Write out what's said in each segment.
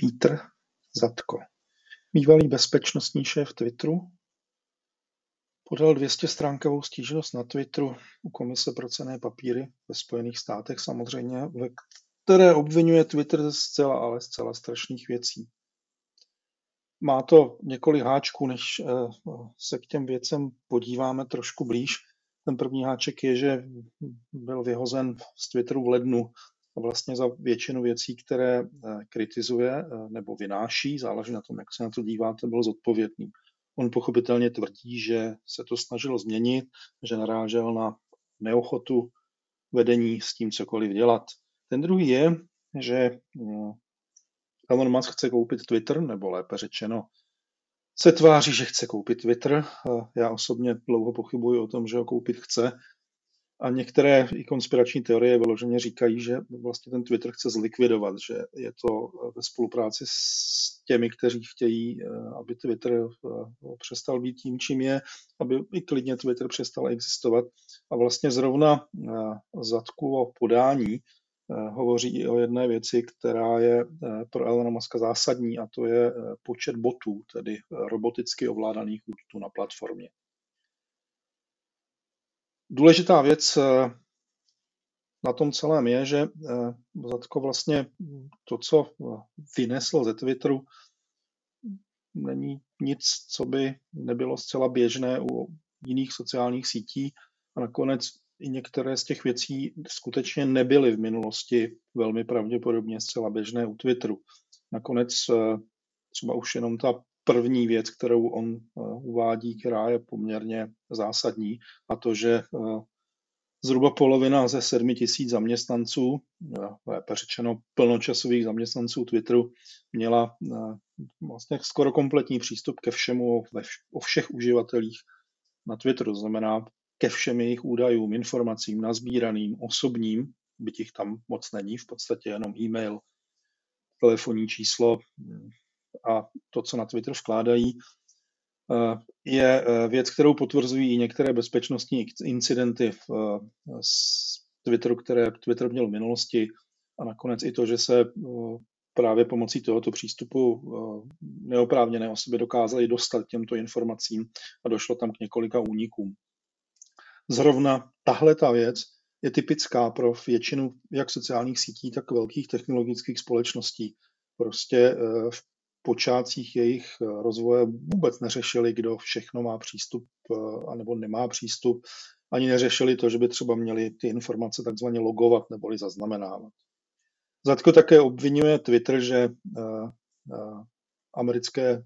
Pítr Zatko, bývalý bezpečnostní šéf Twitteru, podal 200stránkovou stížnost na Twitteru u Komise pro cenné papíry ve Spojených státech samozřejmě, ve které obvinuje Twitter ze zcela, ale zcela strašných věcí. Má to několik háčků, než eh, se k těm věcem podíváme trošku blíž. Ten první háček je, že byl vyhozen z Twitteru v lednu vlastně za většinu věcí, které eh, kritizuje eh, nebo vynáší, záleží na tom, jak se na to díváte, byl zodpovědný. On pochopitelně tvrdí, že se to snažilo změnit, že narážel na neochotu vedení s tím cokoliv dělat. Ten druhý je, že eh, Elon Musk chce koupit Twitter, nebo lépe řečeno, se tváří, že chce koupit Twitter. Já osobně dlouho pochybuji o tom, že ho koupit chce, a některé i konspirační teorie vyloženě říkají, že vlastně ten Twitter chce zlikvidovat, že je to ve spolupráci s těmi, kteří chtějí, eh, aby Twitter eh, přestal být tím, čím je, aby i klidně Twitter přestal existovat. A vlastně zrovna eh, Zatku podání hovoří o jedné věci, která je pro Elona Muska zásadní, a to je počet botů, tedy roboticky ovládaných účtů na platformě. Důležitá věc eh, na tom celém je, že eh, Zatko vlastně to, co eh, vynesl ze Twitteru, není nic, co by nebylo zcela běžné u jiných sociálních sítí a nakonec i některé z těch věcí skutečně nebyly v minulosti velmi pravděpodobně zcela běžné u Twitteru. Nakonec třeba už jenom ta první věc, kterou on eh, uvádí, která je poměrně zásadní, a to, že eh, zhruba polovina ze sedmi tisíc zaměstnanců, eh, lépe řečeno plnočasových zaměstnanců Twitteru, měla vlastně skoro kompletní přístup ke všemu o všech uživatelích na Twitteru, znamená ke všem jejich údajům, informacím, nazbíraným, osobním, byť jich tam moc není, v podstatě jenom e-mail, telefonní číslo, a to, co na Twitter vkládají, eh, je eh, věc, kterou potvrzují i některé bezpečnostní incidenty v eh, Twitteru, které Twitter měl v minulosti a nakonec i to, že se právě pomocí tohoto přístupu neoprávněné osoby dokázaly dostat těmto informacím a došlo tam k několika únikům. Zrovna tahle ta věc je typická pro většinu jak sociálních sítí, tak velkých technologických společností. Prostě v počátcích jejich eh, rozvoje vůbec neřešili, kdo všechno má přístup eh, anebo nemá přístup. Ani neřešili to, že by třeba měli ty informace takzvaně logovat neboli zaznamenávat. Zatko také obvinuje Twitter, že eh, americké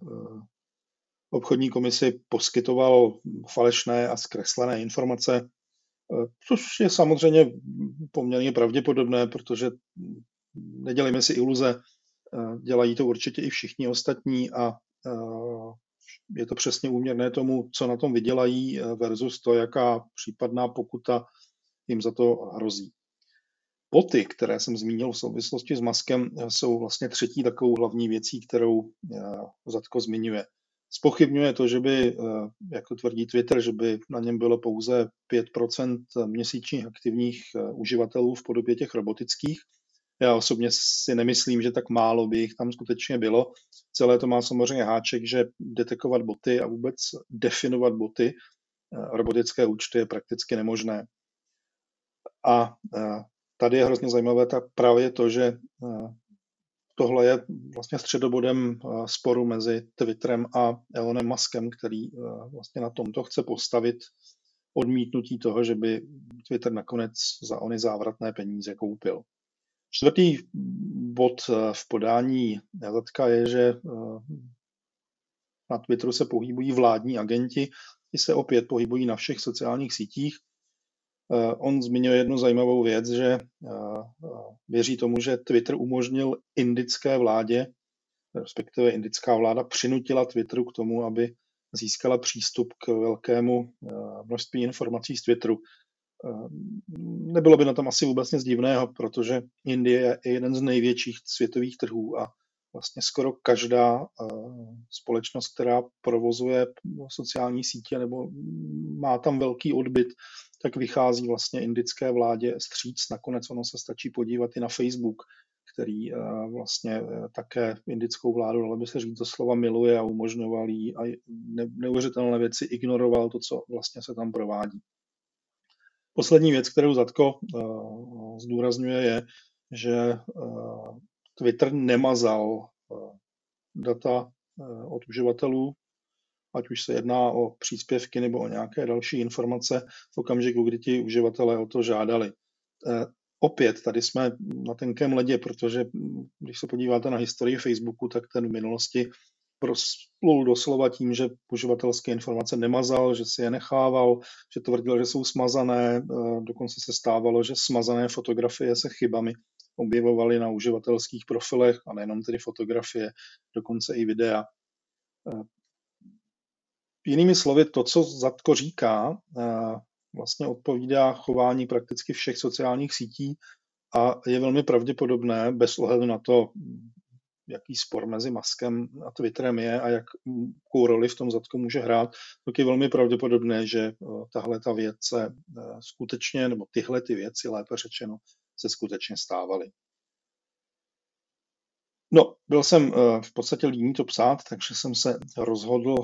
obchodní komisi poskytoval falešné a zkreslené informace, což je samozřejmě poměrně pravděpodobné, protože nedělíme si iluze, Dělají to určitě i všichni ostatní a je to přesně úměrné tomu, co na tom vydělají versus to, jaká případná pokuta jim za to hrozí. Boty, které jsem zmínil v souvislosti s maskem, jsou vlastně třetí takovou hlavní věcí, kterou Zatko zmiňuje. Spochybňuje to, že by, jak to tvrdí Twitter, že by na něm bylo pouze 5% měsíčních aktivních uživatelů v podobě těch robotických, já osobně si nemyslím, že tak málo by jich tam skutečně bylo. Celé to má samozřejmě háček, že detekovat boty a vůbec definovat boty, eh, robotické účty je prakticky nemožné. A eh, tady je hrozně zajímavé ta právě to, že eh, tohle je vlastně středobodem sporu mezi Twitterem a Elonem Muskem, který vlastně na tomto chce postavit odmítnutí toho, že by Twitter nakonec za ony závratné peníze koupil. Čtvrtý bod eh, v podání Zatka je, že eh, na Twitteru se pohybují vládní agenti, ti se opět pohybují na všech sociálních sítích. Eh, on zmiňuje jednu zajímavou věc, že věří tomu, že Twitter umožnil indické vládě, respektive indická vláda přinutila Twitteru k tomu, aby získala přístup k velkému množství informací z Twitteru. Nebylo by na tom asi vůbec nic divného, protože Indie je jeden z největších světových trhů a vlastně skoro každá společnost, která provozuje sociální sítě nebo má tam velký odbyt, tak vychází vlastně indické vládě stříc. Nakonec ono se stačí podívat i na Facebook, který vlastně také indickou vládu, ale by se říct, slova miluje a umožňoval jí a neuvěřitelné věci ignoroval to, co vlastně se tam provádí. Poslední věc, kterou Zatko zdůrazňuje, je, že Twitter nemazal data od uživatelů, ať už se jedná o příspěvky nebo o nějaké další informace v okamžiku, kdy ti uživatelé o to žádali. Eh, opět tady jsme na tenkém ledě, protože když se podíváte na historii Facebooku, tak ten v minulosti prosplul doslova tím, že uživatelské informace nemazal, že si je nechával, že tvrdil, že jsou smazané, eh, dokonce se stávalo, že smazané fotografie se chybami objevovaly na uživatelských profilech a nejenom tedy fotografie, dokonce i videa. Eh, Jinými slovy, to, co Zatko říká, eh, vlastně odpovídá chování prakticky všech sociálních sítí a je velmi pravděpodobné, bez ohledu na to, jaký spor mezi Maskem a Twitterem je a jakou roli v tom Zatko může hrát, tak je velmi pravděpodobné, že eh, tahle ta věc se eh, skutečně, nebo tyhle ty věci, lépe řečeno, se skutečně stávaly. No, byl jsem eh, v podstatě líný to psát, takže jsem se rozhodl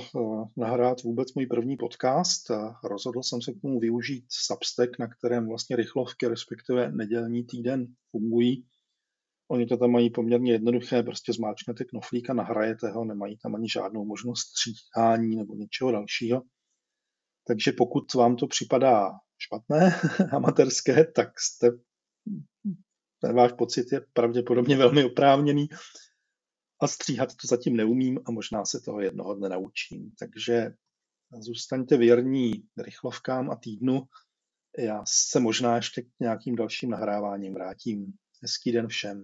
nahrát vůbec můj první podcast. Rozhodl jsem se k tomu využít Substack, na kterém vlastně rychlovky, respektive nedělní týden fungují. Oni to tam mají poměrně jednoduché, prostě zmáčknete knoflík a nahrajete ho, nemají tam ani žádnou možnost stříhání nebo něčeho dalšího. Takže pokud vám to připadá špatné, amatérské, tak jste ten váš pocit je pravděpodobně velmi oprávněný a stříhat to zatím neumím a možná se toho jednoho dne naučím. Takže zůstaňte věrní rychlovkám a týdnu. Já se možná ještě k nějakým dalším nahráváním vrátím. Hezký den všem.